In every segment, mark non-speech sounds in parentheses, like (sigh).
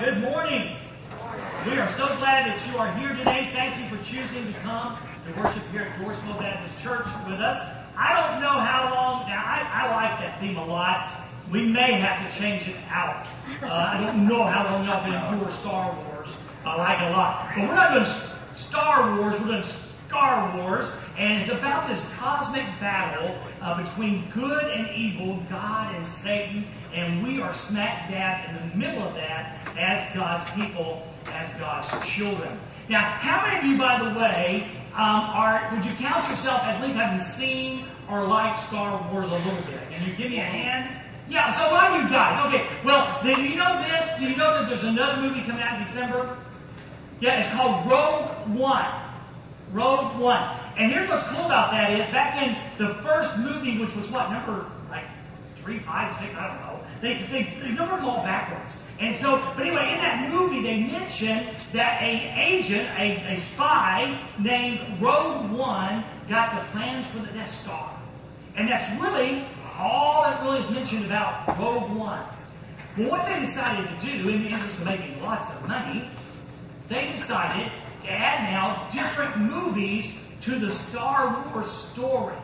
good morning. We are so glad that you are here today. Thank you for choosing to come to worship here at Dorrisville Baptist Church with us. I don't know how long, now I, I like that theme a lot. We may have to change it out. Uh, I don't know how long y'all been endure Star Wars. I like it a lot. But we're not doing Star Wars, we're doing Star Wars, and it's about this cosmic battle uh, between good and evil, God and Satan, and we are smack dab in the middle of that as God's people, as God's children. Now, how many of you, by the way, um, are would you count yourself at least having seen or liked Star Wars a little bit? Can you give me a hand? Yeah, so why you guys? Okay, well, do you know this? Do you know that there's another movie coming out in December? Yeah, it's called Rogue One. Rogue One. And here's what's cool about that is back in the first movie, which was what, number like three, five, six, I don't know. They, they, they numbered them all backwards. And so, but anyway, in that movie, they mentioned that a agent, a, a spy named Rogue One got the plans for the Death Star. And that's really all that really is mentioned about Rogue One. But what they decided to do, in the interest of making lots of money, they decided add now different movies to the Star Wars story.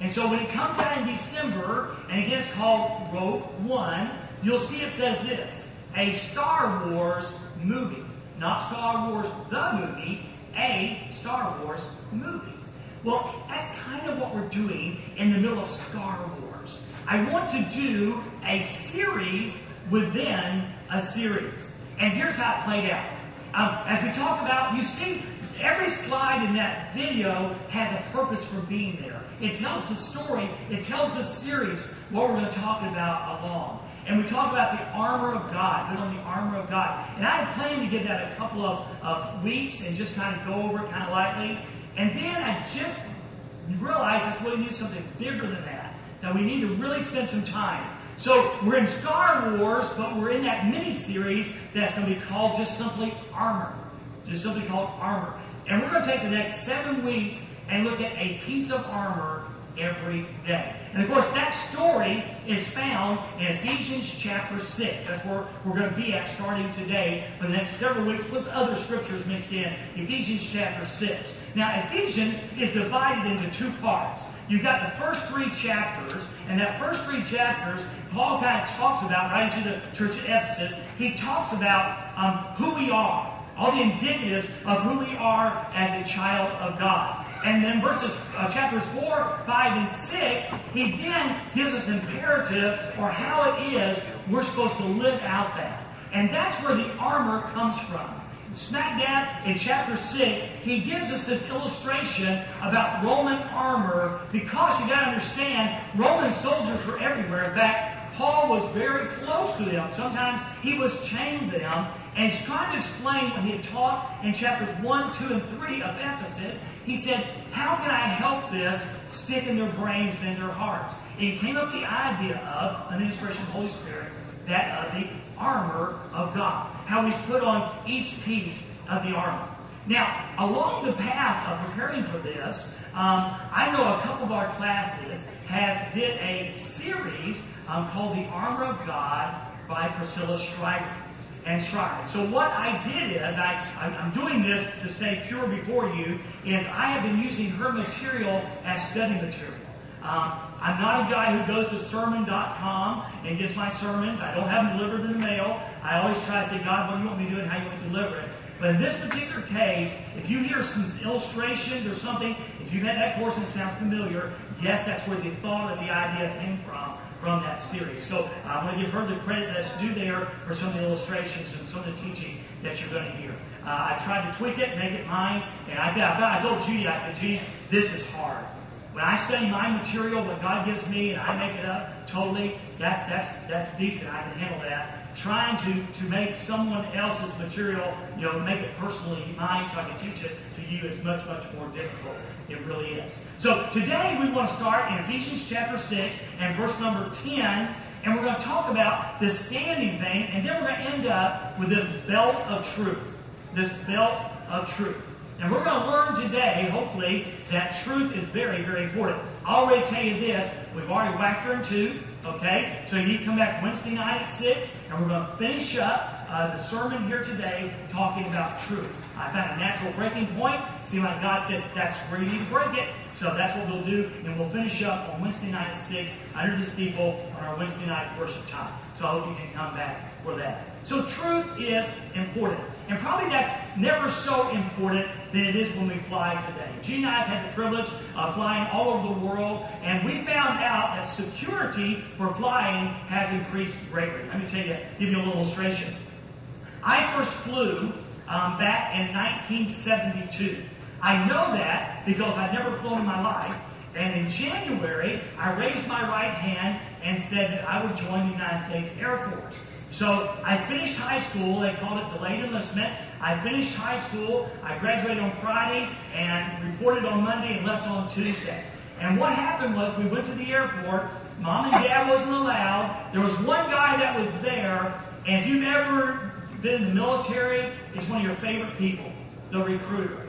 And so when it comes out in December, and again it's called Rogue One, you'll see it says this a Star Wars movie. Not Star Wars the movie, a Star Wars movie. Well, that's kind of what we're doing in the middle of Star Wars. I want to do a series within a series. And here's how it played out. Um, as we talked about, you see, every slide in that video has a purpose for being there. It tells the story, it tells the series what we're going to talk about along. And we talk about the armor of God, put on the armor of God. And I had planned to give that a couple of, of weeks and just kind of go over it kind of lightly. And then I just realized I really need something bigger than that. That we need to really spend some time. So we're in Star Wars, but we're in that mini series that's going to be called just simply Armor. Just simply called Armor. And we're going to take the next seven weeks and look at a piece of armor every day. And of course, that story is found in Ephesians chapter 6. That's where we're going to be at starting today for the next several weeks with other scriptures mixed in. Ephesians chapter 6. Now, Ephesians is divided into two parts. You've got the first three chapters, and that first three chapters, Paul kind of talks about, right to the church of Ephesus, he talks about um, who we are, all the indicatives of who we are as a child of God. And then verses, uh, chapters 4, 5, and 6, he then gives us imperative or how it is we're supposed to live out that. And that's where the armor comes from. Smack dab in chapter 6, he gives us this illustration about Roman armor because you got to understand, Roman soldiers were everywhere. In fact, Paul was very close to them. Sometimes he was chained them. And he's trying to explain what he had taught in chapters 1, 2, and 3 of Ephesus. He said, How can I help this stick in their brains and their hearts? And he came up with the idea of, an inspiration of the Holy Spirit, that of the armor of God. How we put on each piece of the armor. Now, along the path of preparing for this, um, I know a couple of our classes has did a series um, called The Armor of God by Priscilla Shirer and Shirer. So what I did is, I, I'm doing this to stay pure before you, is I have been using her material as study material. Um, I'm not a guy who goes to sermon.com and gets my sermons. I don't have them delivered in the mail. I always try to say, God, what do you want me to do and how you want to deliver it. But in this particular case, if you hear some illustrations or something, if you've had that course and it sounds familiar, yes, that's where the thought of the idea came from, from that series. So I want to give her the credit that's due there for some of the illustrations and some of the teaching that you're going to hear. Uh, I tried to tweak it, make it mine, and I, I told Judy, I said, Judy, this is hard. When I study my material, what God gives me, and I make it up totally, that's, that's, that's decent. I can handle that. Trying to, to make someone else's material, you know, make it personally mine so I can teach it to you is much, much more difficult. It really is. So today we want to start in Ephesians chapter 6 and verse number 10. And we're going to talk about this standing thing, and then we're going to end up with this belt of truth. This belt of truth. And we're going to learn today, hopefully, that truth is very, very important. I'll already tell you this. We've already whacked her in two. Okay? So you come back Wednesday night at 6, and we're going to finish up uh, the sermon here today talking about truth. I found a natural breaking point. Seemed like God said, that's where you need to break it. So that's what we'll do. And we'll finish up on Wednesday night at 6 under the steeple on our Wednesday night worship time. So I hope you can come back for that. So truth is important. And probably that's never so important than it is when we fly today. Gene and I have had the privilege of flying all over the world, and we found out that security for flying has increased greatly. Let me tell you, give you a little illustration. I first flew um, back in 1972. I know that because I've never flown in my life. And in January, I raised my right hand and said that I would join the United States Air Force. So I finished high school. They called it delayed enlistment. I finished high school. I graduated on Friday and reported on Monday and left on Tuesday. And what happened was we went to the airport. Mom and dad wasn't allowed. There was one guy that was there. And if you've ever been in the military, is one of your favorite people, the recruiter.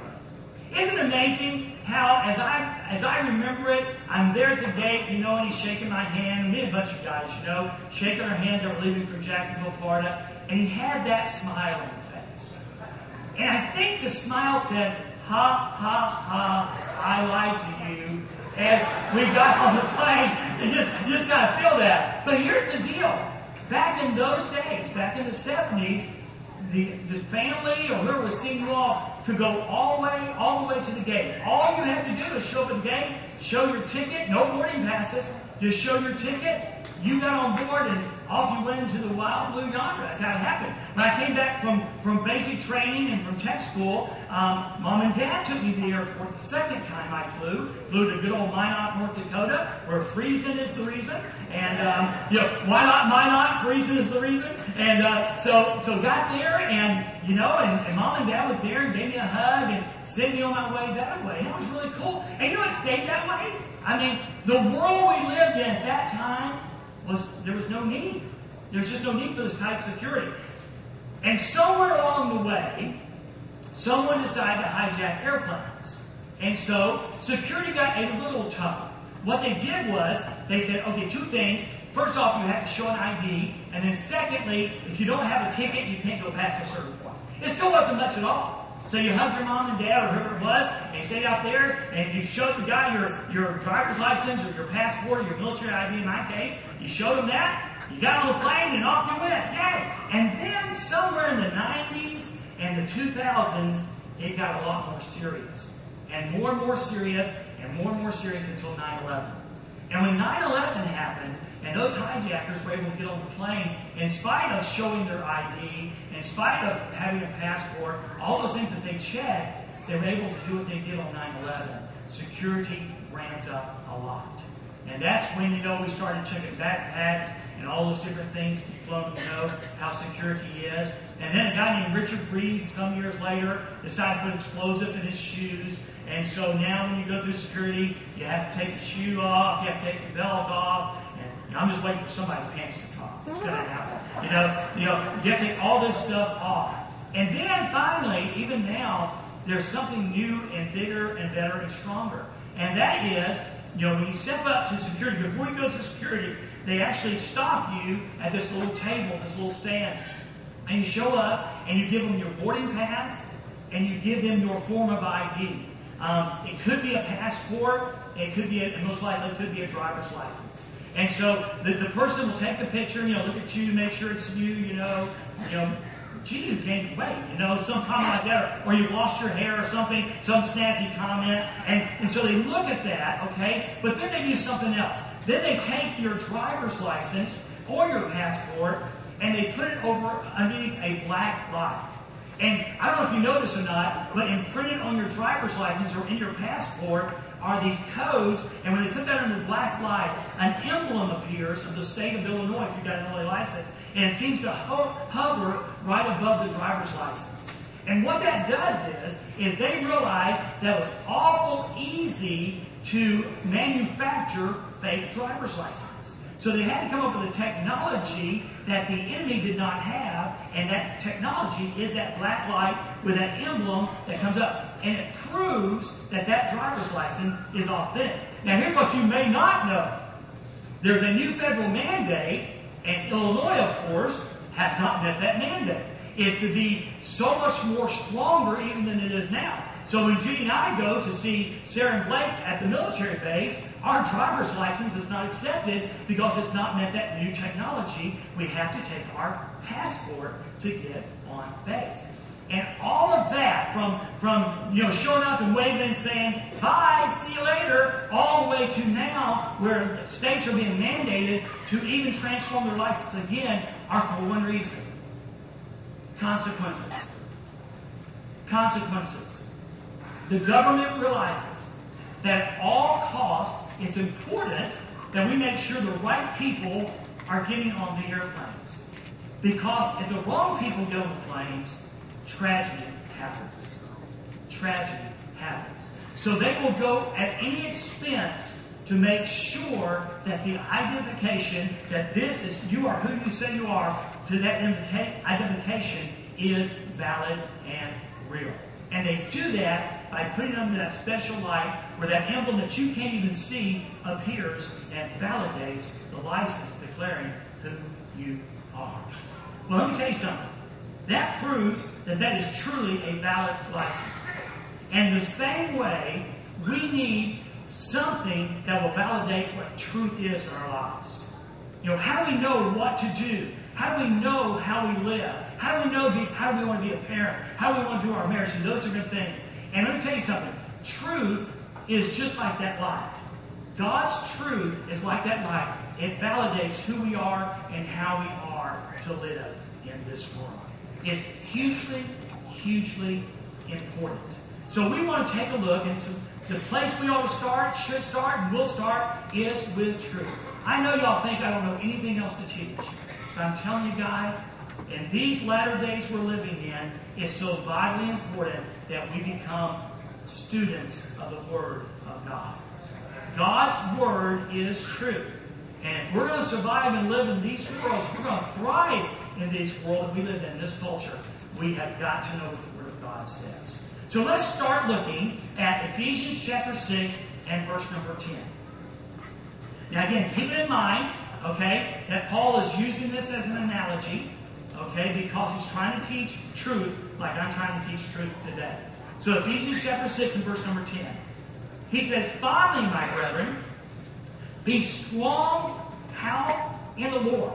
Isn't it amazing how, as I as I remember it, I'm there at the gate, you know, and he's shaking my hand. Me and a bunch of guys, you know, shaking our hands were leaving for Jacksonville, Florida, and he had that smile on his face. And I think the smile said, "Ha ha ha, I lied to you." As we got on the plane, you just you just gotta feel that. But here's the deal: back in those days, back in the '70s, the, the family or whoever was seeing you off could go all the way, all the way to the gate. All you have to do is show up at the gate, show your ticket, no boarding passes, just show your ticket. You got on board and off you went into the wild blue yonder. That's how it happened. When I came back from, from basic training and from tech school, um, mom and dad took me to the airport the second time I flew. Flew to good old Minot, North Dakota, where freezing is the reason. And, um, you know, why not Minot? Freezing is the reason. And uh, so, so got there, and you know, and, and, mom and dad was there and gave me a hug and sent me on my way that way. And it was really cool. And you know, it stayed that way. I mean, the world we lived in at that time there was no need. There was just no need for this tight security. And somewhere along the way, someone decided to hijack airplanes. And so security got a little tougher. What they did was they said, okay, two things. First off, you have to show an ID. And then secondly, if you don't have a ticket, you can't go past a certain point. It still wasn't much at all. So you hugged your mom and dad or whoever it was, and you stayed out there, and you showed the guy your, your driver's license or your passport or your military ID in my case. You showed him that. You got on the plane, and off you went. Yay! And then somewhere in the 90s and the 2000s, it got a lot more serious. And more and more serious, and more and more serious until 9 11. And when 9 11 happened, and those hijackers were able to get on the plane, in spite of showing their ID, in spite of having a passport, all those things that they checked, they were able to do what they did on 9 11. Security ramped up a lot. And that's when, you know, we started checking backpacks and all those different things. You've flown to know how security is. And then a guy named Richard Reid, some years later, decided to put explosive in his shoes. And so now when you go through security, you have to take your shoe off, you have to take your belt off, and I'm just waiting for somebody's pants to drop. It's going to happen. You know, you know, you have to take all this stuff off. And then finally, even now, there's something new and bigger and better and stronger. And that is, you know, when you step up to security, before you go to security, they actually stop you at this little table, this little stand. And you show up and you give them your boarding pass and you give them your form of ID. Um, it could be a passport, it could be, a, most likely, it could be a driver's license. And so the, the person will take the picture, you know, look at you, make sure it's you, you know, you know, gee, you gained weight, you know, some comment like that, or, or you lost your hair or something, some snazzy comment. And, and so they look at that, okay, but then they do something else. Then they take your driver's license or your passport and they put it over underneath a black light. And I don't know if you this or not, but imprinted on your driver's license or in your passport are these codes, and when they put that under black light, an emblem appears of the state of Illinois if you've got an Illinois license, and it seems to ho- hover right above the driver's license. And what that does is, is they realize that it was awful easy to manufacture fake driver's license. So they had to come up with a technology that the enemy did not have, and that technology is that black light with that emblem that comes up. And it proves that that driver's license is authentic. Now, here's what you may not know there's a new federal mandate, and Illinois, of course, has not met that mandate. It's to be so much more stronger even than it is now. So when Judy and I go to see Sarah and Blake at the military base, our driver's license is not accepted because it's not met that new technology. We have to take our passport to get on base. And all of that, from, from you know showing up and waving and saying, hi, see you later, all the way to now where states are being mandated to even transform their license again, are for one reason. Consequences. Consequences. The government realizes that at all costs, it's important that we make sure the right people are getting on the airplanes. Because if the wrong people get on the planes, tragedy happens. Tragedy happens. So they will go at any expense to make sure that the identification that this is you are who you say you are to that identification is valid and real. And they do that by putting under that special light where that emblem that you can't even see appears and validates the license declaring who you are. Well, let me tell you something. That proves that that is truly a valid license. And the same way, we need something that will validate what truth is in our lives. You know, how do we know what to do? How do we know how we live? How do we know be, how do we want to be a parent? How do we want to do our marriage? And those are good things. And let me tell you something. Truth is just like that light. God's truth is like that light. It validates who we are and how we are to live in this world. It's hugely, hugely important. So we want to take a look and some, the place we ought to start, should start, and will start is with truth. I know y'all think I don't know anything else to teach, but I'm telling you guys, in these latter days we're living in, it's so vitally important that we become students of the Word of God. God's Word is truth. And if we're going to survive and live in these worlds, we're going to thrive in this world we live in, this culture, we have got to know what the Word of God says. So let's start looking at Ephesians chapter 6 and verse number 10. Now, again, keep it in mind, okay, that Paul is using this as an analogy, okay, because he's trying to teach truth like I'm trying to teach truth today. So, Ephesians chapter 6 and verse number 10. He says, Finally, my brethren, be strong, how? In the Lord.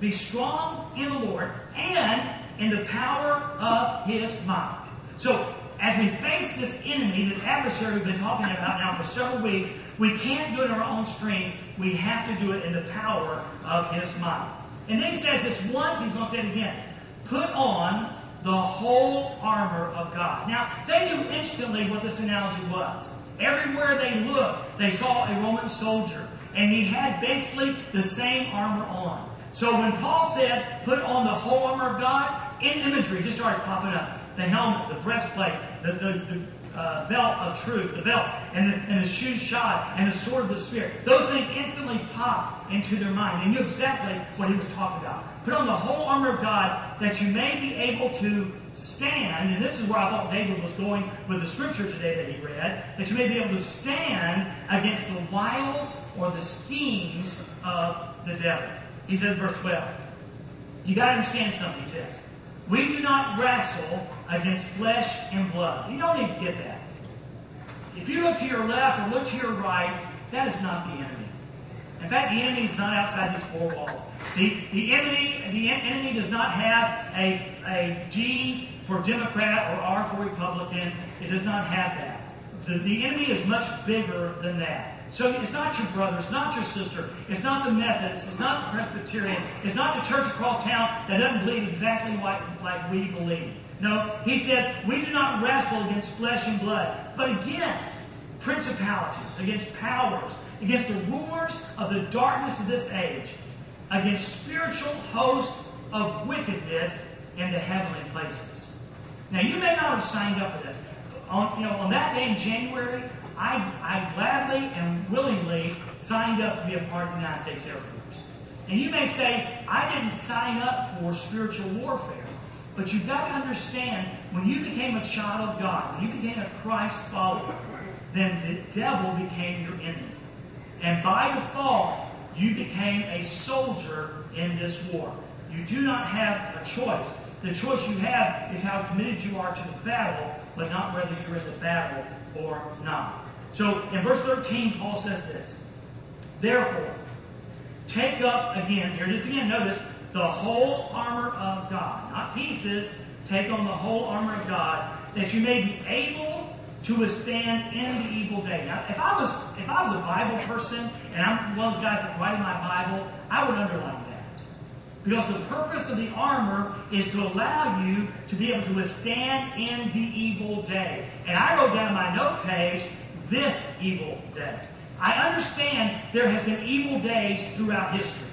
Be strong in the Lord and in the power of his might. So, as we face this enemy, this adversary we've been talking about now for several weeks, we can't do it in our own strength. We have to do it in the power of His might. And then He says this once, He's going to say it again. Put on the whole armor of God. Now, they knew instantly what this analogy was. Everywhere they looked, they saw a Roman soldier, and he had basically the same armor on. So when Paul said, put on the whole armor of God, in imagery just started popping up the helmet, the breastplate, the, the, the uh, belt of truth, the belt, and the, and the shoes shod, and the sword of the Spirit. Those things instantly popped into their mind. They knew exactly what he was talking about. Put on the whole armor of God that you may be able to stand, and this is where I thought David was going with the scripture today that he read, that you may be able to stand against the wiles or the schemes of the devil. He says, verse 12. You got to understand something, he says. We do not wrestle against flesh and blood. You don't need to get that. If you look to your left or look to your right, that is not the enemy. In fact, the enemy is not outside these four walls. The, the, enemy, the enemy does not have a, a G for Democrat or R for Republican. It does not have that. The, the enemy is much bigger than that. So it's not your brother, it's not your sister, it's not the Methodist, it's not the Presbyterian, it's not the church across town that doesn't believe exactly like, like we believe. No, he says, we do not wrestle against flesh and blood, but against principalities, against powers, against the rulers of the darkness of this age, against spiritual hosts of wickedness in the heavenly places. Now, you may not have signed up for this. On, you know, on that day in January, I, I gladly and willingly signed up to be a part of the United States Air Force. And you may say, I didn't sign up for spiritual warfare. But you've got to understand, when you became a child of God, when you became a Christ follower, then the devil became your enemy. And by default, you became a soldier in this war. You do not have a choice. The choice you have is how committed you are to the battle, but not whether you're in the battle or not. So in verse 13, Paul says this Therefore, take up again, here it is again, notice, the whole armor of God. Not pieces, take on the whole armor of God, that you may be able to withstand in the evil day. Now, if I was if I was a Bible person and I'm one of those guys that write my Bible, I would underline that. Because the purpose of the armor is to allow you to be able to withstand in the evil day. And I wrote down on my note page, this evil day. I understand there has been evil days throughout history.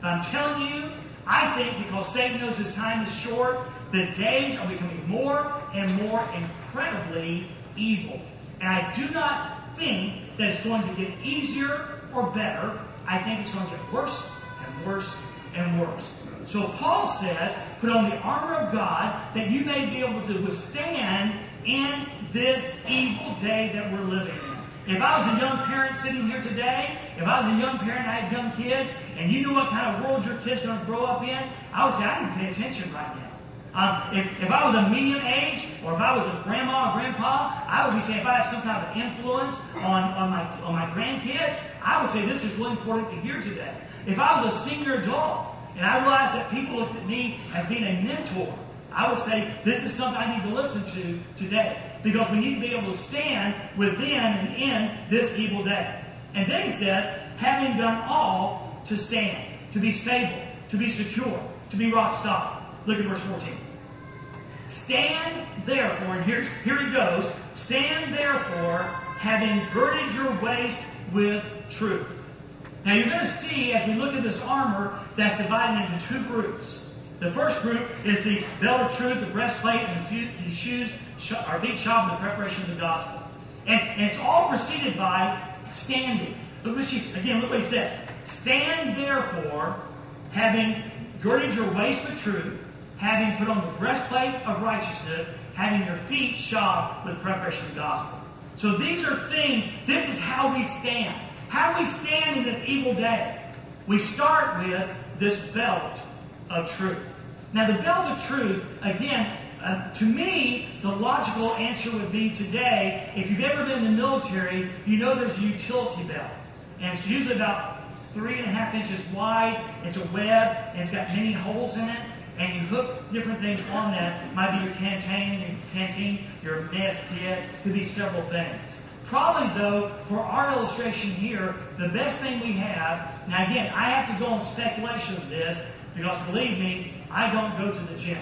But I'm telling you, I think because Satan knows his time is short, the days are becoming more and more incredibly evil. And I do not think that it's going to get easier or better. I think it's going to get worse and worse and worse. So Paul says, put on the armor of God that you may be able to withstand in this evil day that we're living in. If I was a young parent sitting here today, if I was a young parent, I had young kids, and you knew what kind of world your kids are going to grow up in, I would say, I didn't pay attention right now. If, if I was a medium age, or if I was a grandma or grandpa, I would be saying if I have some kind of influence on, on, my, on my grandkids, I would say this is really important to hear today. If I was a senior adult, and I realized that people looked at me as being a mentor, I would say this is something I need to listen to today. Because we need to be able to stand within and in this evil day. And then he says, having done all to stand, to be stable, to be secure, to be rock solid. Look at verse 14. Stand therefore, and here, here he goes, stand therefore, having girded your waist with truth. Now you're going to see as we look at this armor that's divided into two groups. The first group is the belt of truth, the breastplate, and the shoes, our feet shod in the preparation of the gospel. And, and it's all preceded by standing. Look what she, again, look what he says. Stand therefore, having girded your waist with truth, having put on the breastplate of righteousness, having your feet shod with preparation of the gospel. So these are things, this is how we stand. How we stand in this evil day? We start with this belt of truth. Now, the belt of truth, again, uh, to me, the logical answer would be today, if you've ever been in the military, you know there's a utility belt. And it's usually about three and a half inches wide. It's a web, and it's got many holes in it and you hook different things on that. Might be your canteen, your canteen, your mess kit, could be several things. Probably though, for our illustration here, the best thing we have, now again, I have to go on speculation of this, because believe me, I don't go to the gym.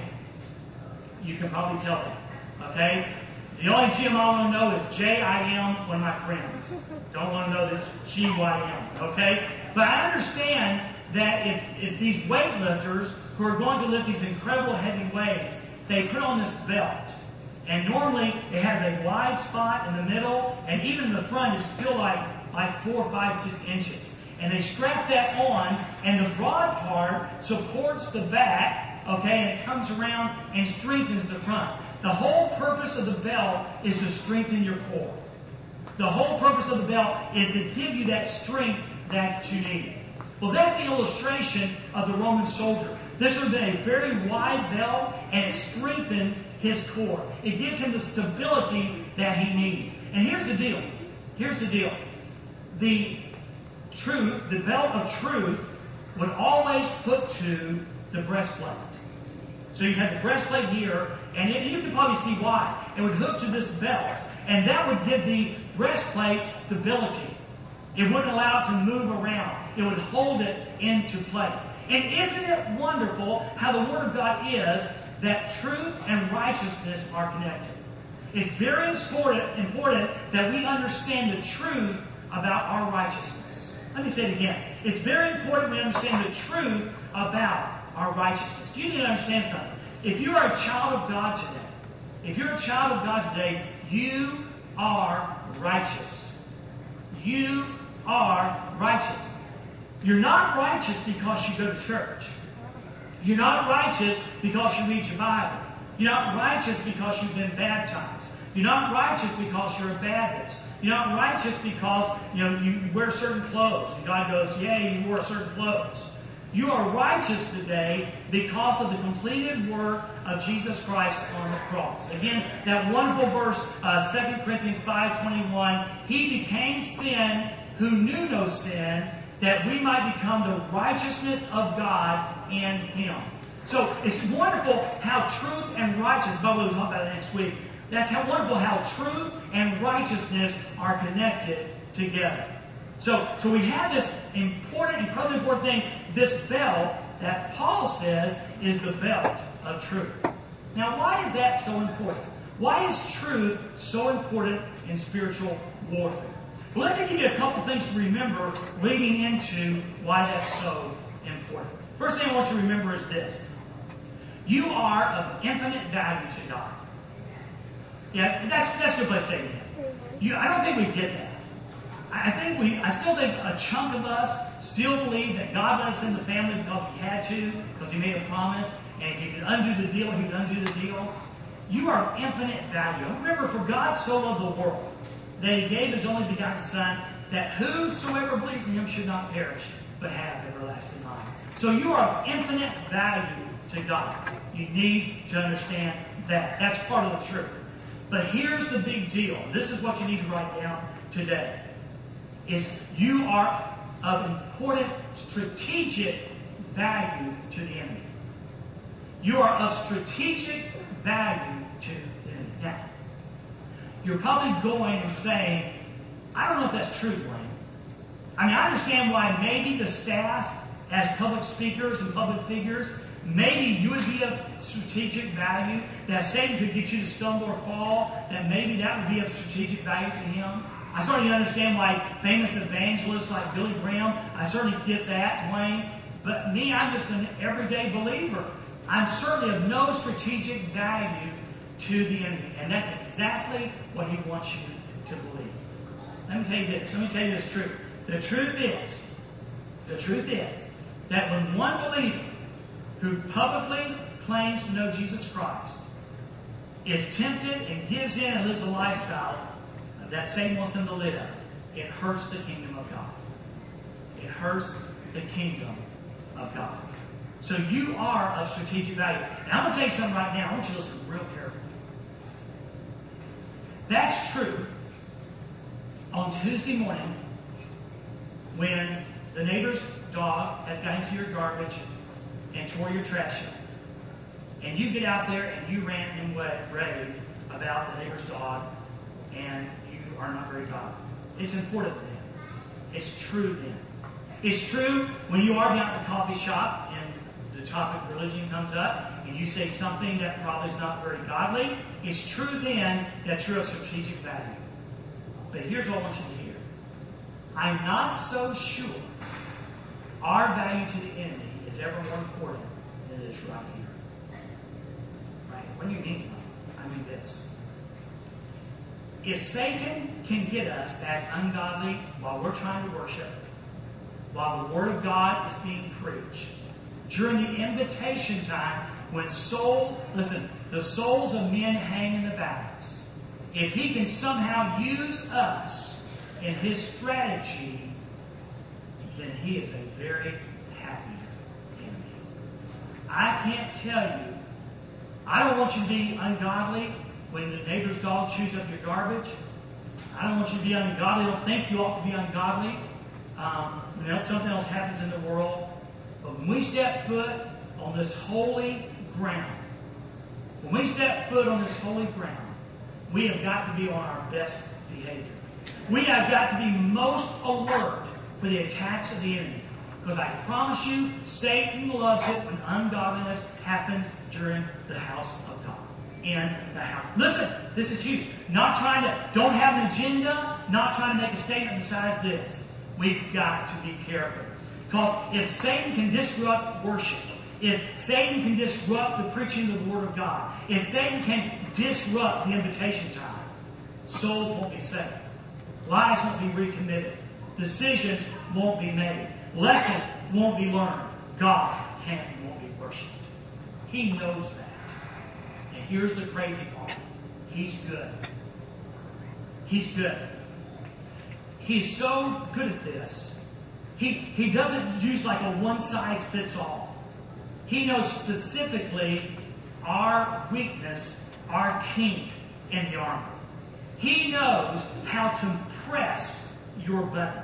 You can probably tell that. Okay? The only gym I want to know is J-I-M, one of my friends. Don't want to know that G-Y-M. Okay? But I understand that if, if these weightlifters who are going to lift these incredible heavy weights, they put on this belt. And normally it has a wide spot in the middle, and even the front is still like, like four, five, six inches. And they strap that on, and the broad part supports the back, okay, and it comes around and strengthens the front. The whole purpose of the belt is to strengthen your core. The whole purpose of the belt is to give you that strength that you need. Well, that's the illustration of the Roman soldier. This is a very wide belt, and it strengthens his core. It gives him the stability that he needs. And here's the deal. Here's the deal. The truth, the belt of truth, would always put to the breastplate. So you have the breastplate here, and it, you can probably see why. It would hook to this belt, and that would give the breastplate stability. It wouldn't allow it to move around. It would hold it into place. And isn't it wonderful how the Word of God is that truth and righteousness are connected? It's very important that we understand the truth about our righteousness. Let me say it again. It's very important we understand the truth about our righteousness. You need to understand something. If you are a child of God today, if you're a child of God today, you are righteous. You are righteous. You're not righteous because you go to church. You're not righteous because you read your Bible. You're not righteous because you've been baptized. You're not righteous because you're a Baptist. You're not righteous because you know you wear certain clothes. God goes, "Yay, you wore certain clothes." You are righteous today because of the completed work of Jesus Christ on the cross. Again, that wonderful verse, uh, 2 Corinthians 5.21, He became sin who knew no sin, that we might become the righteousness of God in Him. So it's wonderful how truth and righteousness, but we'll talk about that next week. That's how wonderful how truth and righteousness are connected together. So, so we have this important, incredibly important thing, this belt that Paul says is the belt of truth. Now, why is that so important? Why is truth so important in spiritual warfare? Let me give you a couple things to remember leading into why that's so important. First thing I want you to remember is this. You are of infinite value to God. Yeah, that's that's good place to say that. You, I don't think we get that. I think we, I still think a chunk of us still believe that God let us in the family because He had to, because He made a promise, and if He could undo the deal, He would undo the deal. You are of infinite value. Remember, for God so loved the world that He gave His only begotten Son, that whosoever believes in Him should not perish, but have everlasting life. So you are of infinite value to God. You need to understand that. That's part of the truth. But here's the big deal. This is what you need to write down today. Is you are of important strategic value to the enemy. You are of strategic value to you're probably going and saying, I don't know if that's true, Dwayne. I mean, I understand why maybe the staff, as public speakers and public figures, maybe you would be of strategic value, that Satan could get you to stumble or fall, that maybe that would be of strategic value to him. I certainly understand why famous evangelists like Billy Graham, I certainly get that, Dwayne. But me, I'm just an everyday believer. I'm certainly of no strategic value to the enemy. And that's exactly what he wants you to believe. Let me tell you this. Let me tell you this truth. The truth is, the truth is that when one believer who publicly claims to know Jesus Christ is tempted and gives in and lives a lifestyle that Satan wants them to live, it hurts the kingdom of God. It hurts the kingdom of God. So you are of strategic value. And I'm going to tell you something right now. I want you to listen real carefully. That's true on Tuesday morning when the neighbor's dog has got into your garbage and tore your trash up. And you get out there and you rant and rave about the neighbor's dog and you are not very godly. It's important then. It's true then. It's true when you are down at the coffee shop and the topic of religion comes up and you say something that probably is not very godly. It's true then that you're of strategic value. But here's what I want you to hear. I'm not so sure our value to the enemy is ever more important than it is right here. Right? What do you mean? I mean this. If Satan can get us to act ungodly while we're trying to worship, while the Word of God is being preached, during the invitation time when soul, listen, the souls of men hang in the balance, if he can somehow use us in his strategy, then he is a very happy enemy. I can't tell you, I don't want you to be ungodly when the neighbor's dog chews up your garbage. I don't want you to be ungodly. I don't think you ought to be ungodly. Um, when something else happens in the world. But when we step foot on this holy ground, when we step foot on this holy ground, we have got to be on our best behavior. We have got to be most alert for the attacks of the enemy. Because I promise you, Satan loves it when ungodliness happens during the house of God. In the house. Listen, this is huge. Not trying to, don't have an agenda, not trying to make a statement besides this. We've got to be careful. Because if Satan can disrupt worship, if Satan can disrupt the preaching of the Word of God, if Satan can disrupt the invitation time, souls won't be saved. Lives won't be recommitted. Decisions won't be made. Lessons won't be learned. God can't and won't be worshipped. He knows that. And here's the crazy part. He's good. He's good. He's so good at this He, he doesn't use like a one size fits all. He knows specifically our weakness, our kink in the armor. He knows how to press your button.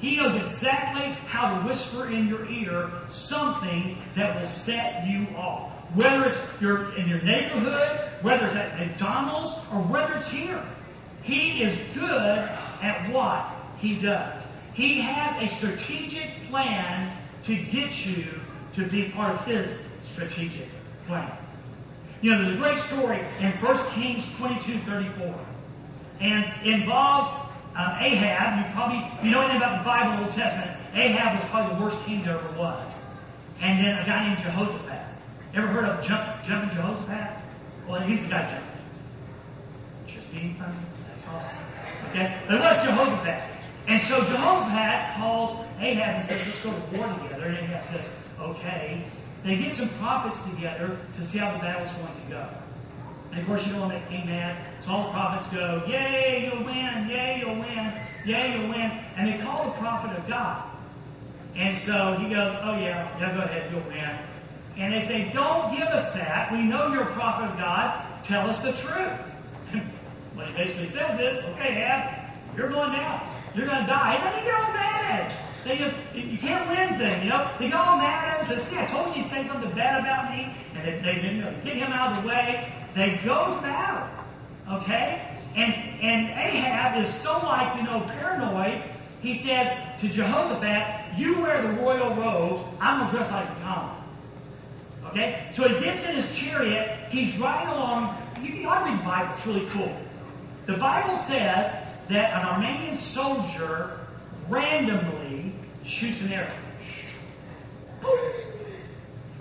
He knows exactly how to whisper in your ear something that will set you off. Whether it's your, in your neighborhood, whether it's at McDonald's, or whether it's here. He is good at what he does. He has a strategic plan to get you to be part of his strategic plan. You know, there's a great story in 1 Kings 22 34. And involves um, Ahab. You probably, if you know anything about the Bible, Old Testament, Ahab was probably the worst king there ever was. And then a guy named Jehoshaphat. Ever heard of jump, jumping Jehoshaphat? Well, he's the guy jumping. Just being funny. That's all. Okay? But what's Jehoshaphat? And so Jehoshaphat calls Ahab and says, let's go to war together. And Ahab says, okay. They get some prophets together to see how the battle's going to go. And of course, you want to make king mad. So all the prophets go, Yay, you'll win, yay, you'll win, yay, you'll win. And they call the prophet of God. And so he goes, Oh yeah, yeah, go ahead, you'll win. And they say, Don't give us that. We know you're a prophet of God. Tell us the truth. (laughs) what he basically says is, Okay, Ab, you're going down. You're going to die. And then get all mad. They just, you can't win things, you know? They get all mad at him say, See, I told you you'd say something bad about me. And they, they you uh, know, get him out of the way. They go to battle. Okay? And, and Ahab is so like, you know, paranoid. He says to Jehoshaphat, You wear the royal robes. I'm going to dress like a common. Okay? So he gets in his chariot. He's riding along. You ought to read the Bible. It's really cool. The Bible says that an Aramean soldier randomly shoots an arrow.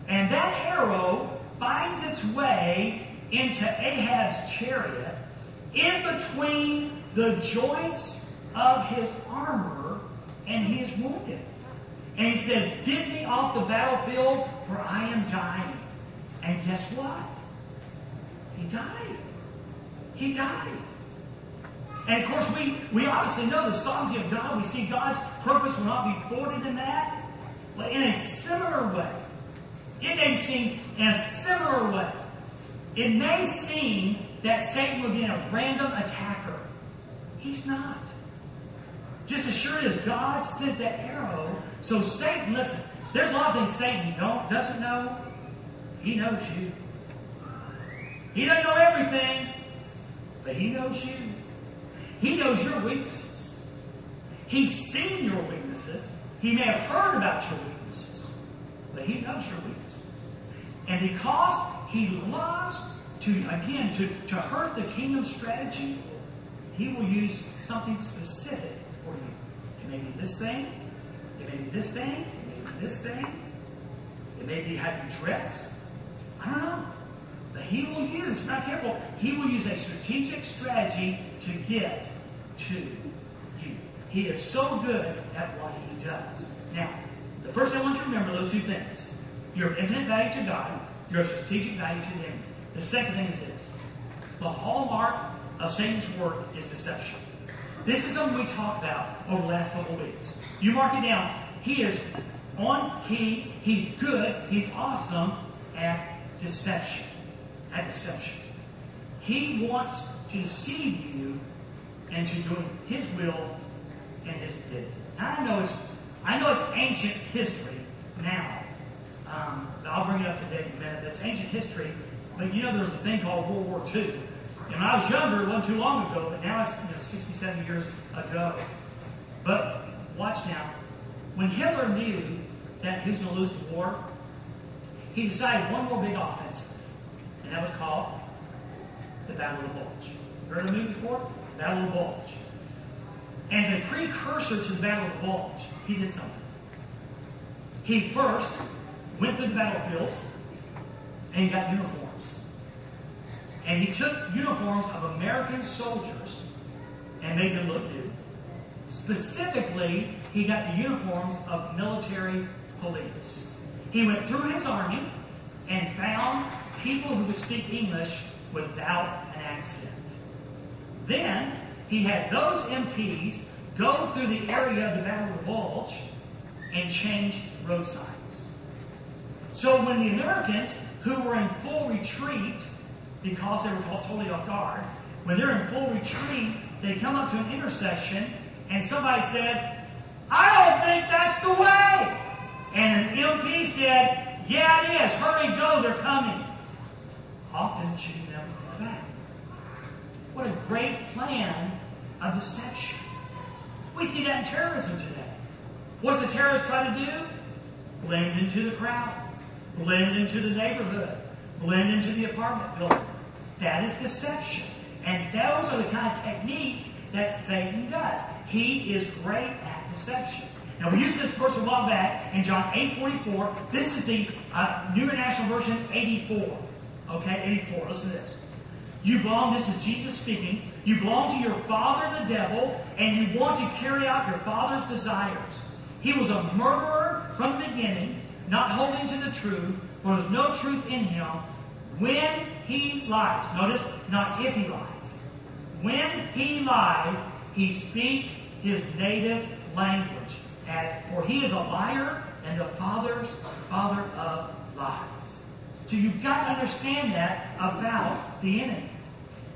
And that arrow finds its way into Ahab's chariot in between the joints of his armor, and he is wounded. And he says, Get me off the battlefield, for I am dying. And guess what? He died. He died. And of course, we, we obviously know the sovereignty of God. We see God's purpose will not be thwarted in that. But in a similar way, it may seem in a similar way, it may seem that Satan would be a random attacker. He's not. Just as sure as God sent that arrow, so Satan, listen, there's a lot of things Satan don't doesn't know. He knows you. He doesn't know everything, but he knows you. He knows your weaknesses. He's seen your weaknesses. He may have heard about your weaknesses, but he knows your weaknesses. And because he loves to, again, to, to hurt the kingdom strategy, he will use something specific for you. It may be this thing, it may be this thing, it may be this thing, it may be how you dress. I don't know. But he will use, not careful, he will use a strategic strategy to get to you. He is so good at what he does. Now, the first thing I want you to remember those two things. You're of infinite value to God, you're of strategic value to enemy. The second thing is this. The hallmark of Satan's work is deception. This is something we talked about over the last couple of weeks. You mark it down. He is on key. He's good. He's awesome at deception. At deception. He wants to deceive you into doing his will and his bidding. I know it's I know it's ancient history now. Um, I'll bring it up today in a minute. That's ancient history, but you know there was a thing called World War II. And when I was younger, it wasn't too long ago, but now it's you know, 67 years ago. But watch now. When Hitler knew that he was going to lose the war, he decided one more big offensive. And that was called the Battle of the Bulge. You heard of the movie before? Battle of Bulge. As a precursor to the Battle of Bulge, he did something. He first went to the battlefields and got uniforms. And he took uniforms of American soldiers and made them look new. Specifically, he got the uniforms of military police. He went through his army and found people who could speak English without an accent. Then he had those MPs go through the area of the Battle of the Bulge and change road signs. So when the Americans, who were in full retreat, because they were totally off guard, when they're in full retreat, they come up to an intersection and somebody said, I don't think that's the way. And an MP said, Yeah, it is. Hurry, go, they're coming. Often shooting them. What a great plan of deception. We see that in terrorism today. What's the terrorist try to do? Blend into the crowd, blend into the neighborhood, blend into the apartment building. That is deception. And those are the kind of techniques that Satan does. He is great at deception. Now we use this verse a while back in John 8 44. This is the uh, New International Version 84. Okay, 84. Listen to this. You belong, this is Jesus speaking, you belong to your father, the devil, and you want to carry out your father's desires. He was a murderer from the beginning, not holding to the truth, for there's no truth in him when he lies. Notice, not if he lies. When he lies, he speaks his native language, as for he is a liar and the father's father of lies. So you've got to understand that about the enemy.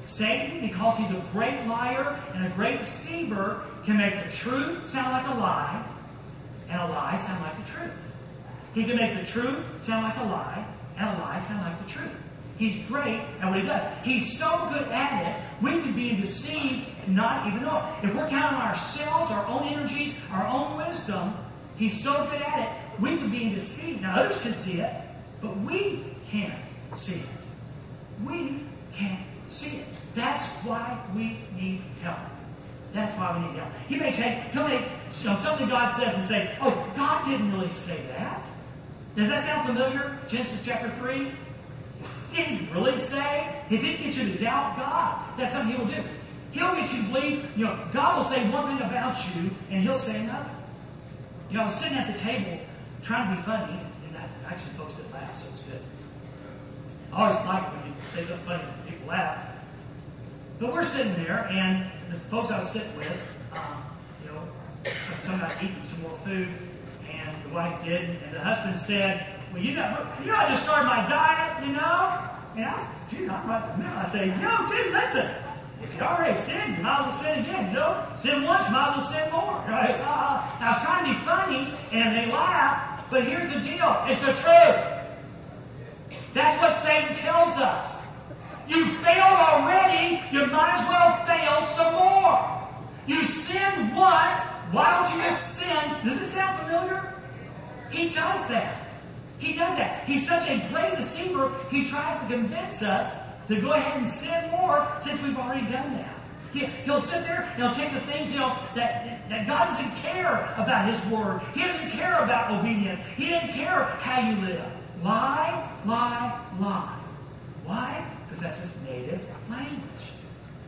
Satan, because he's a great liar and a great deceiver, can make the truth sound like a lie and a lie sound like the truth. He can make the truth sound like a lie and a lie sound like the truth. He's great at what he does. He's so good at it, we could be deceived and not even know. If we're counting on ourselves, our own energies, our own wisdom, he's so good at it, we could be deceived. Now others can see it, but we can't see it. We can't see it. That's why we need help. That's why we need help. He may take, he'll make you know, something God says and say, oh, God didn't really say that. Does that sound familiar? Genesis chapter 3? Didn't really say. He gets you to doubt God, that's something he will do. He'll get you to believe, you know, God will say one thing about you and he'll say another. You know, I was sitting at the table trying to be funny, and I, actually folks that laugh, so it's good. I always like when you say something funny laugh. But we're sitting there, and the folks I was sitting with, um, you know, somebody eating some more food, and the wife did, and the husband said, "Well, you know, you I just started my diet, you know." And I was, dude, I'm right the middle. I say, "Yo, dude, listen." If you already sinned, you might as well sin again. You know, sin once, might as well sin more. Right? Uh, I was trying to be funny, and they laughed, But here's the deal: it's the truth. That's what Satan tells us. You failed already, you might as well fail some more. You sinned once, why don't you just sin? Does this sound familiar? He does that. He does that. He's such a great deceiver, he tries to convince us to go ahead and sin more since we've already done that. He, will sit there and he'll take the things, you know, that, that God doesn't care about his word. He doesn't care about obedience. He doesn't care how you live. Lie, lie, lie. Why? His native language.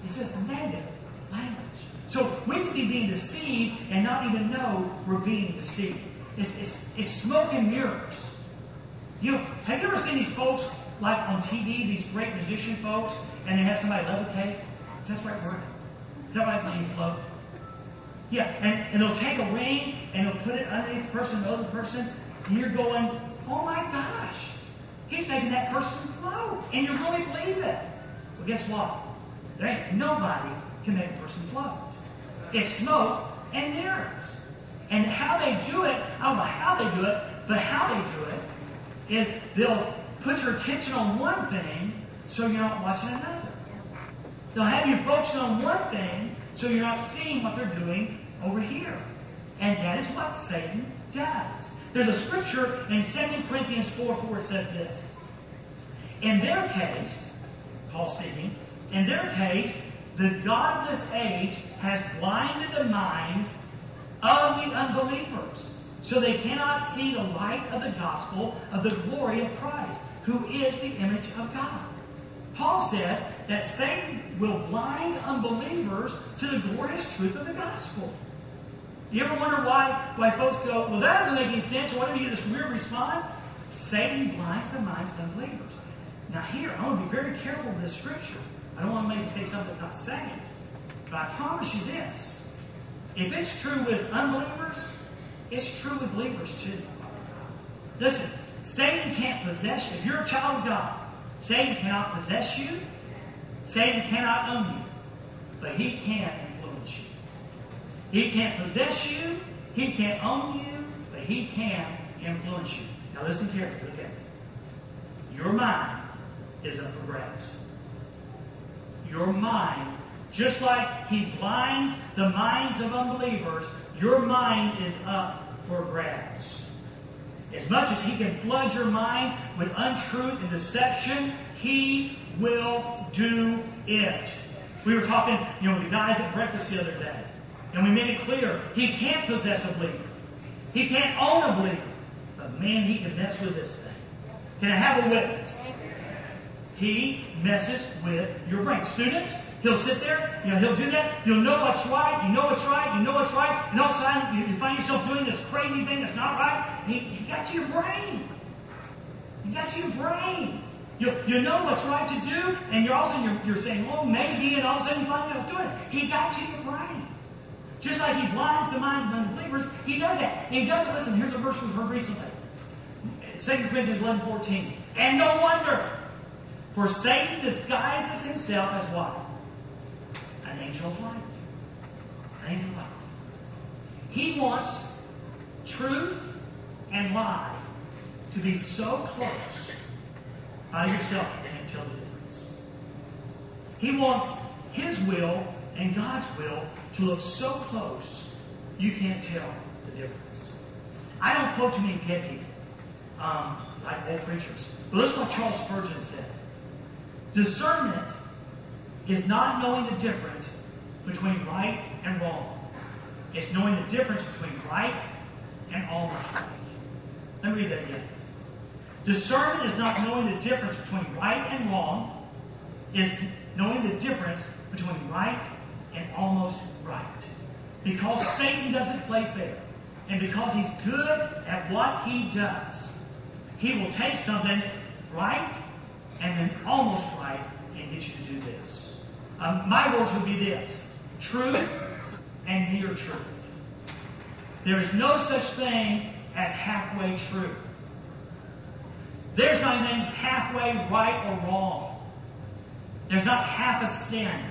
It's his native language. So we could be being deceived and not even know we're being deceived. It's, it's, it's smoke and mirrors. You know, have you ever seen these folks like on TV, these great musician folks, and they have somebody levitate? Is that the right word? Is that right when you float? Yeah, and, and they'll take a ring and they'll put it underneath the person, the other person, and you're going, oh my gosh, He's making that person float. And you really believe it. Well, guess what? There ain't nobody can make a person float. It's smoke and mirrors. And how they do it, I don't know how they do it, but how they do it is they'll put your attention on one thing so you're not watching another. They'll have you focus on one thing so you're not seeing what they're doing over here. And that is what Satan does. There's a scripture in 2 Corinthians 4 4 it says this. In their case, Paul speaking, in their case, the God of this age has blinded the minds of the unbelievers, so they cannot see the light of the gospel of the glory of Christ, who is the image of God. Paul says that Satan will blind unbelievers to the glorious truth of the gospel. You ever wonder why, why folks go, well, that doesn't make any sense. Why do you get this weird response? Satan blinds the minds of unbelievers. Now, here, I want to be very careful with this scripture. I don't want to make it say something that's not saying. But I promise you this. If it's true with unbelievers, It's true with believers too. Listen, Satan can't possess you. If you're a child of God, Satan cannot possess you. Satan cannot own you. But he can. He can't possess you. He can't own you. But he can influence you. Now listen carefully. Look at me. Your mind is up for grabs. Your mind, just like he blinds the minds of unbelievers, your mind is up for grabs. As much as he can flood your mind with untruth and deception, he will do it. We were talking, you know, with the guys at breakfast the other day, and we made it clear he can't possess a believer. He can't own a believer. But man, he can mess with this thing. Can I have a witness? He messes with your brain. Students, he'll sit there, you know, he'll do that. You'll know what's right, you know what's right, you know what's right, and all of a sudden you, you find yourself doing this crazy thing that's not right. He, he got your brain. He got your brain. You, you know what's right to do, and you're also you're, you're saying, well, maybe, and all of a sudden you find yourself doing it. He got to your brain. Just like he blinds the minds of unbelievers, he does that. And he does it. Listen, here's a verse we've heard recently. 2 Corinthians 11, 14. And no wonder, for Satan disguises himself as what? An angel of light. An angel of light. He wants truth and lie to be so close, by yourself you can't tell the difference. He wants his will and God's will to look so close, you can't tell the difference. I don't quote too many dead people, um, like old preachers. But listen what Charles Spurgeon said. Discernment is not knowing the difference between right and wrong. It's knowing the difference between right and almost right. Let me read that again. Discernment is not knowing the difference between right and wrong, is knowing the difference between right and almost right. Because Satan doesn't play fair, and because he's good at what he does, he will take something right and then almost right and get you to do this. Um, my words would be this truth and near truth. There is no such thing as halfway true. There's not anything halfway right or wrong. There's not half a sin.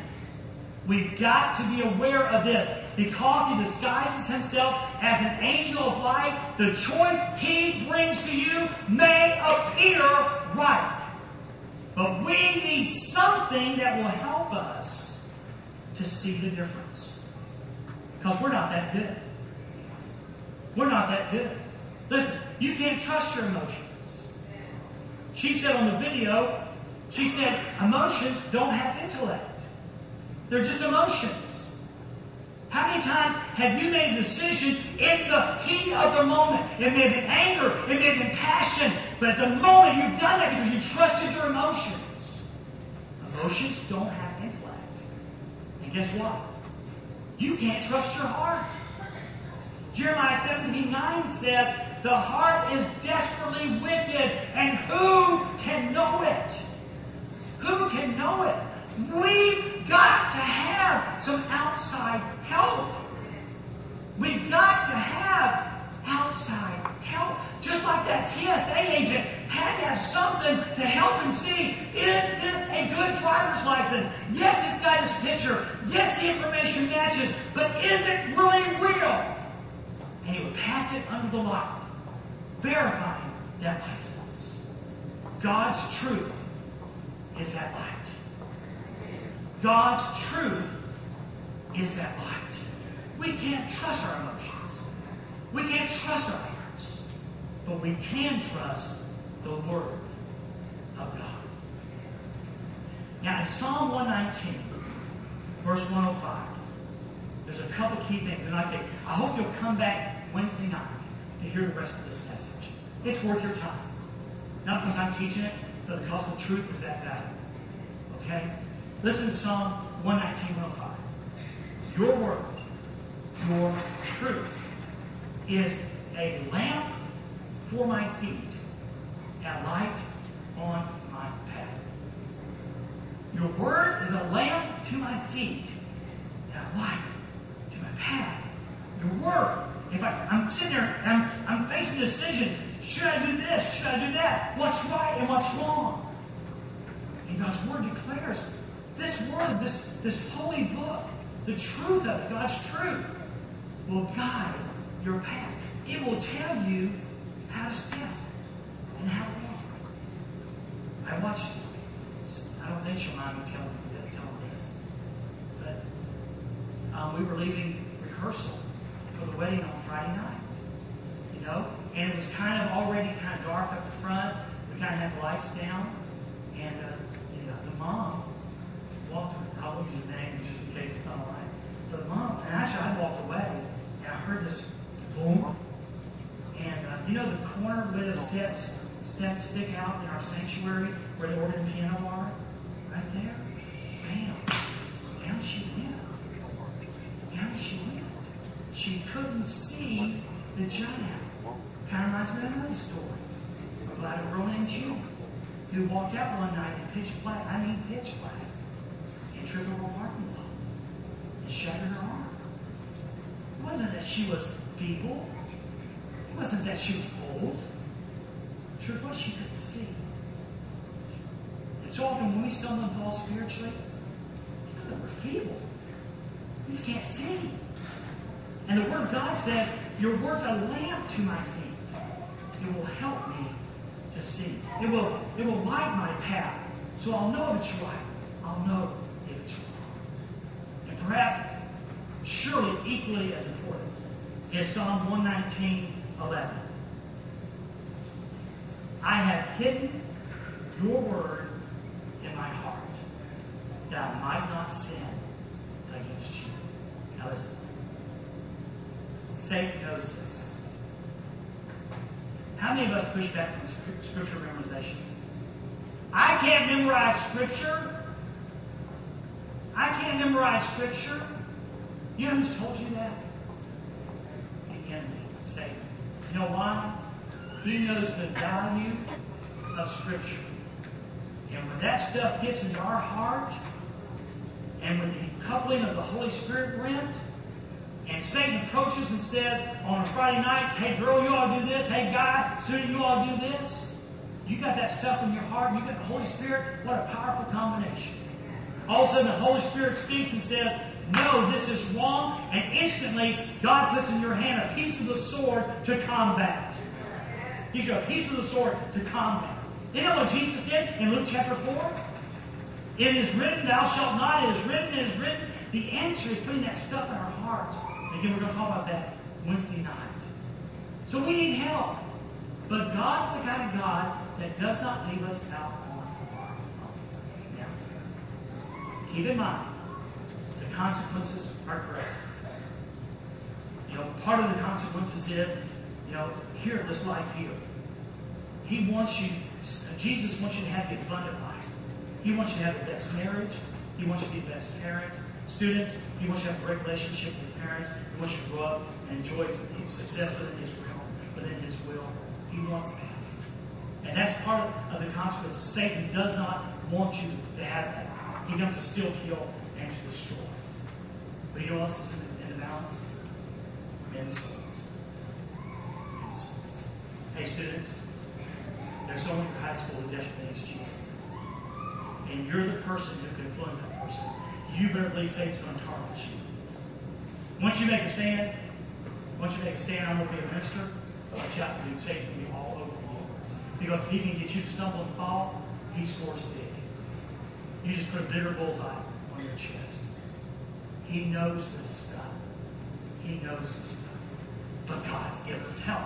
We've got to be aware of this. Because he disguises himself as an angel of light, the choice he brings to you may appear right. But we need something that will help us to see the difference. Because we're not that good. We're not that good. Listen, you can't trust your emotions. She said on the video, she said, emotions don't have intellect. They're just emotions. How many times have you made a decision in the heat of the moment? It may have been anger, it may have been passion, but at the moment you've done that because you trusted your emotions. Emotions don't have intellect. And guess what? You can't trust your heart. Jeremiah 17 9 says, The heart is desperately wicked, and who can know it? Who can know it? We've got to have some outside help. We've got to have outside help. Just like that TSA agent had to have something to help him see is this a good driver's license? Yes, it's got his picture. Yes, the information matches. But is it really real? And he would pass it under the light, verifying that license. God's truth is that light. God's truth is that light. We can't trust our emotions. We can't trust our hearts. But we can trust the Word of God. Now, in Psalm 119, verse 105, there's a couple key things. And I say, I hope you'll come back Wednesday night to hear the rest of this message. It's worth your time. Not because I'm teaching it, but because the truth is that valuable. Okay? Listen to Psalm 119, 105. Your word, your truth, is a lamp for my feet and a light on my path. Your word is a lamp to my feet and a light to my path. Your word if I, I'm sitting there, I'm, I'm facing decisions. Should I do this? Should I do that? What's right and what's wrong? And God's Word declares this Word, this, this holy book, the truth of it, God's truth, will guide your path. It will tell you how to step and how to walk. I watched, I don't think she'll mind me telling you this, telling this, but um, we were leaving rehearsal for the wedding on Friday night. You know? And it was kind of already kind of dark up the front. We kind of had lights down. And uh, the mom walked, I'll use the name just in case it's not all right. But mom, and actually I walked away, and I heard this boom. And uh, you know the corner where those steps, steps stick out in our sanctuary, where the organ and piano are? Right there. Bam. Down she went. Down she went. She couldn't see the giant. Kind of reminds me of another story about a girl named June who walked out one night in pitch black, I mean pitch black, over a parking lot and shattered her arm. It wasn't that she was feeble. It wasn't that she was old. Truth was she couldn't see. And so often when we stumble and fall spiritually, it's not that we're feeble. We just can't see. And the Word of God says, Your word's a lamp to my feet. It will help me to see. It will, it will light my path. So I'll know it's right. I'll know if it's wrong. And perhaps, surely equally as important, is Psalm 119, 11. I have hidden your word in my heart that I might not sin against you. Now listen. Satan knows. How many of us push back from scripture memorization? I can't memorize scripture. I can't memorize scripture. You know who's told you that? The enemy, Satan. You know why? He knows the value of scripture. And when that stuff gets into our heart, and with the coupling of the Holy Spirit rent, and Satan approaches and says on a Friday night, hey girl, you all do this. Hey guy, student, you all do this. You got that stuff in your heart. You got the Holy Spirit. What a powerful combination. All of a sudden, the Holy Spirit speaks and says, no, this is wrong. And instantly, God puts in your hand a piece of the sword to combat. Gives you a piece of the sword to combat. You know what Jesus did in Luke chapter 4? It is written, thou shalt not. It is written, it is written. The answer is putting that stuff in our hearts. Again, we're going to talk about that Wednesday night. So we need help. But God's the kind of God that does not leave us out on our own. Now, keep in mind, the consequences are great. You know, part of the consequences is, you know, here, this life here. He wants you, Jesus wants you to have the abundant life. He wants you to have the best marriage. He wants you to be the best parent. Students, He wants you to have a great relationship with your parents. He wants you to grow up and enjoy success within His realm, within His will. He wants that. And that's part of the consequences. Satan does not want you to have that. He comes to steal, kill, and to destroy. But what else is in the, in the balance? Men's souls. Men's souls. Hey, students, there's someone in your high school who desperately needs Jesus. And you're the person who can influence that person. You better believe Satan's going to target you. Once you make a stand, once you make a stand, I'm going to be a minister. Watch out, dude. Satan will be all over you. Because if he can get you to stumble and fall, he scores big. You just put a bigger bullseye on your chest. He knows this stuff. He knows this stuff. But God's given us help.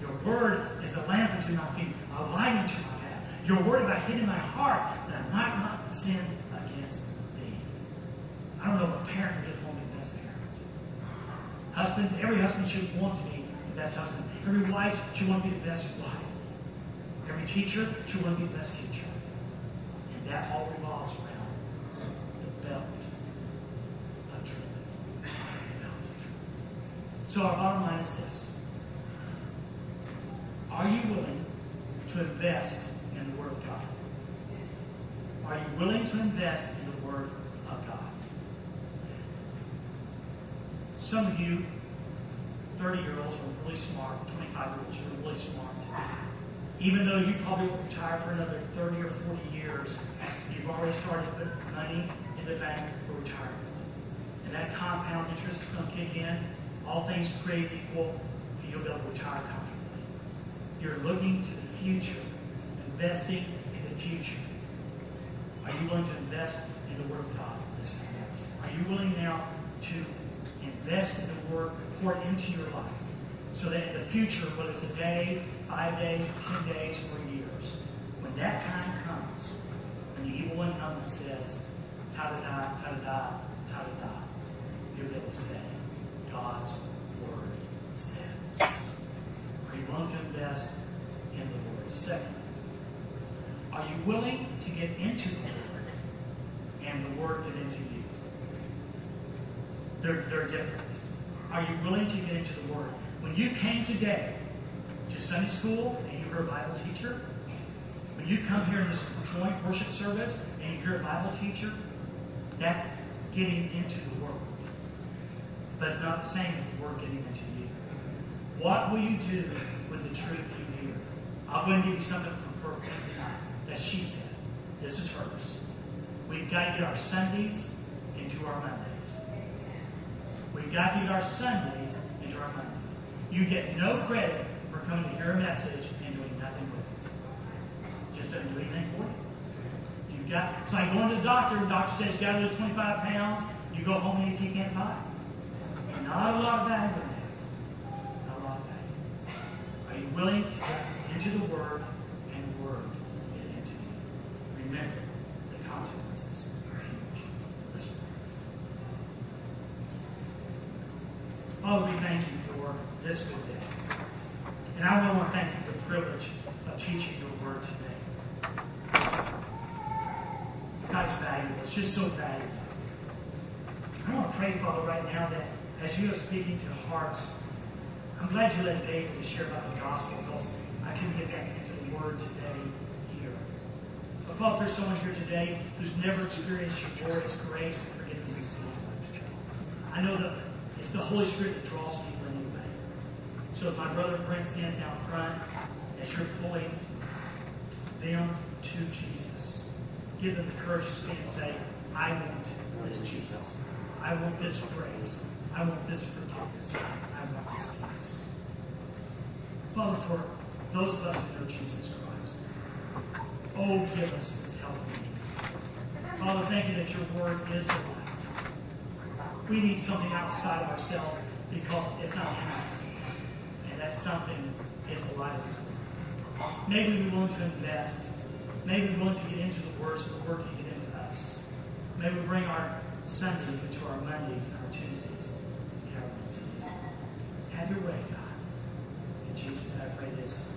Your word is a lamp unto my feet, a light unto my path. Your word have I hid in my heart that I might not sin against thee. I don't know if a parent just want to be the best parent. Husbands, every husband should want to be the best husband. Every wife should want to be the best wife. Every teacher should want to be the best teacher. That all revolves around the belt of truth. Of truth. So our bottom line is this. Are you willing to invest in the Word of God? Are you willing to invest in the Word of God? Some of you 30 year olds are really smart, 25 year olds are really smart. Even though you probably won't retire for another 30 or 40 years, you've already started putting money in the bank for retirement. And that compound interest is going to kick in. All things created equal, and you'll be able to retire comfortably. You're looking to the future, investing in the future. Are you willing to invest in the Word of God? Listen. Are you willing now to invest in the Word, pour it into your life, so that in the future, whether it's a day, five days, ten days, or years, when that time comes, when the evil one comes and says, ta-da-da, ta-da-da, ta-da-da, you're going to say, God's Word says. Are you willing to invest in the Word? Second, are you willing to get into the Word and the Word get into you? They're, they're different. Are you willing to get into the Word? When you came today to Sunday school and you heard a Bible teacher, when you come here in this joint worship service and you hear a Bible teacher, that's getting into the Word. But it's not the same as the Word getting into you. What will you do with the truth you hear? I'm going to give you something from her Wednesday night that she said. This is hers. We've got to get our Sundays into our Mondays. We've got to get our Sundays into our Mondays. You get no credit coming to hear a message and doing nothing with it. Just doesn't do anything for you. You've got it's like going to the doctor, the doctor says you gotta lose 25 pounds, you go home and you can't buy. Not a lot of value in that. Not a lot of value. Are you willing to get into the Word and Word get into you? Remember, the consequences. Father, we thank you for this good day. And I really want to thank you for the privilege of teaching your word today. God, it's valuable. It's just so valuable. I want to pray, Father, right now that as you are speaking to hearts, I'm glad you let David share about the gospel because I can get that into the word today here. But Father, there's someone here today who's never experienced your glorious grace and forgiveness of sin. I know that it's the Holy Spirit that draws people. So if my brother Brent stands down front, as you're pulling them to Jesus, give them the courage to stand and say, I want this Jesus. I want this grace. I want this forgiveness. I want this peace. Father, for those of us who know Jesus Christ, oh, give us this help. Father, thank you that your word is the. We need something outside of ourselves because it's not us. That something is of world. Maybe we want to invest. Maybe we want to get into the word so the word can get into us. Maybe we bring our Sundays into our Mondays and our Tuesdays and our Wednesdays. Have your way, God. In Jesus, I pray this.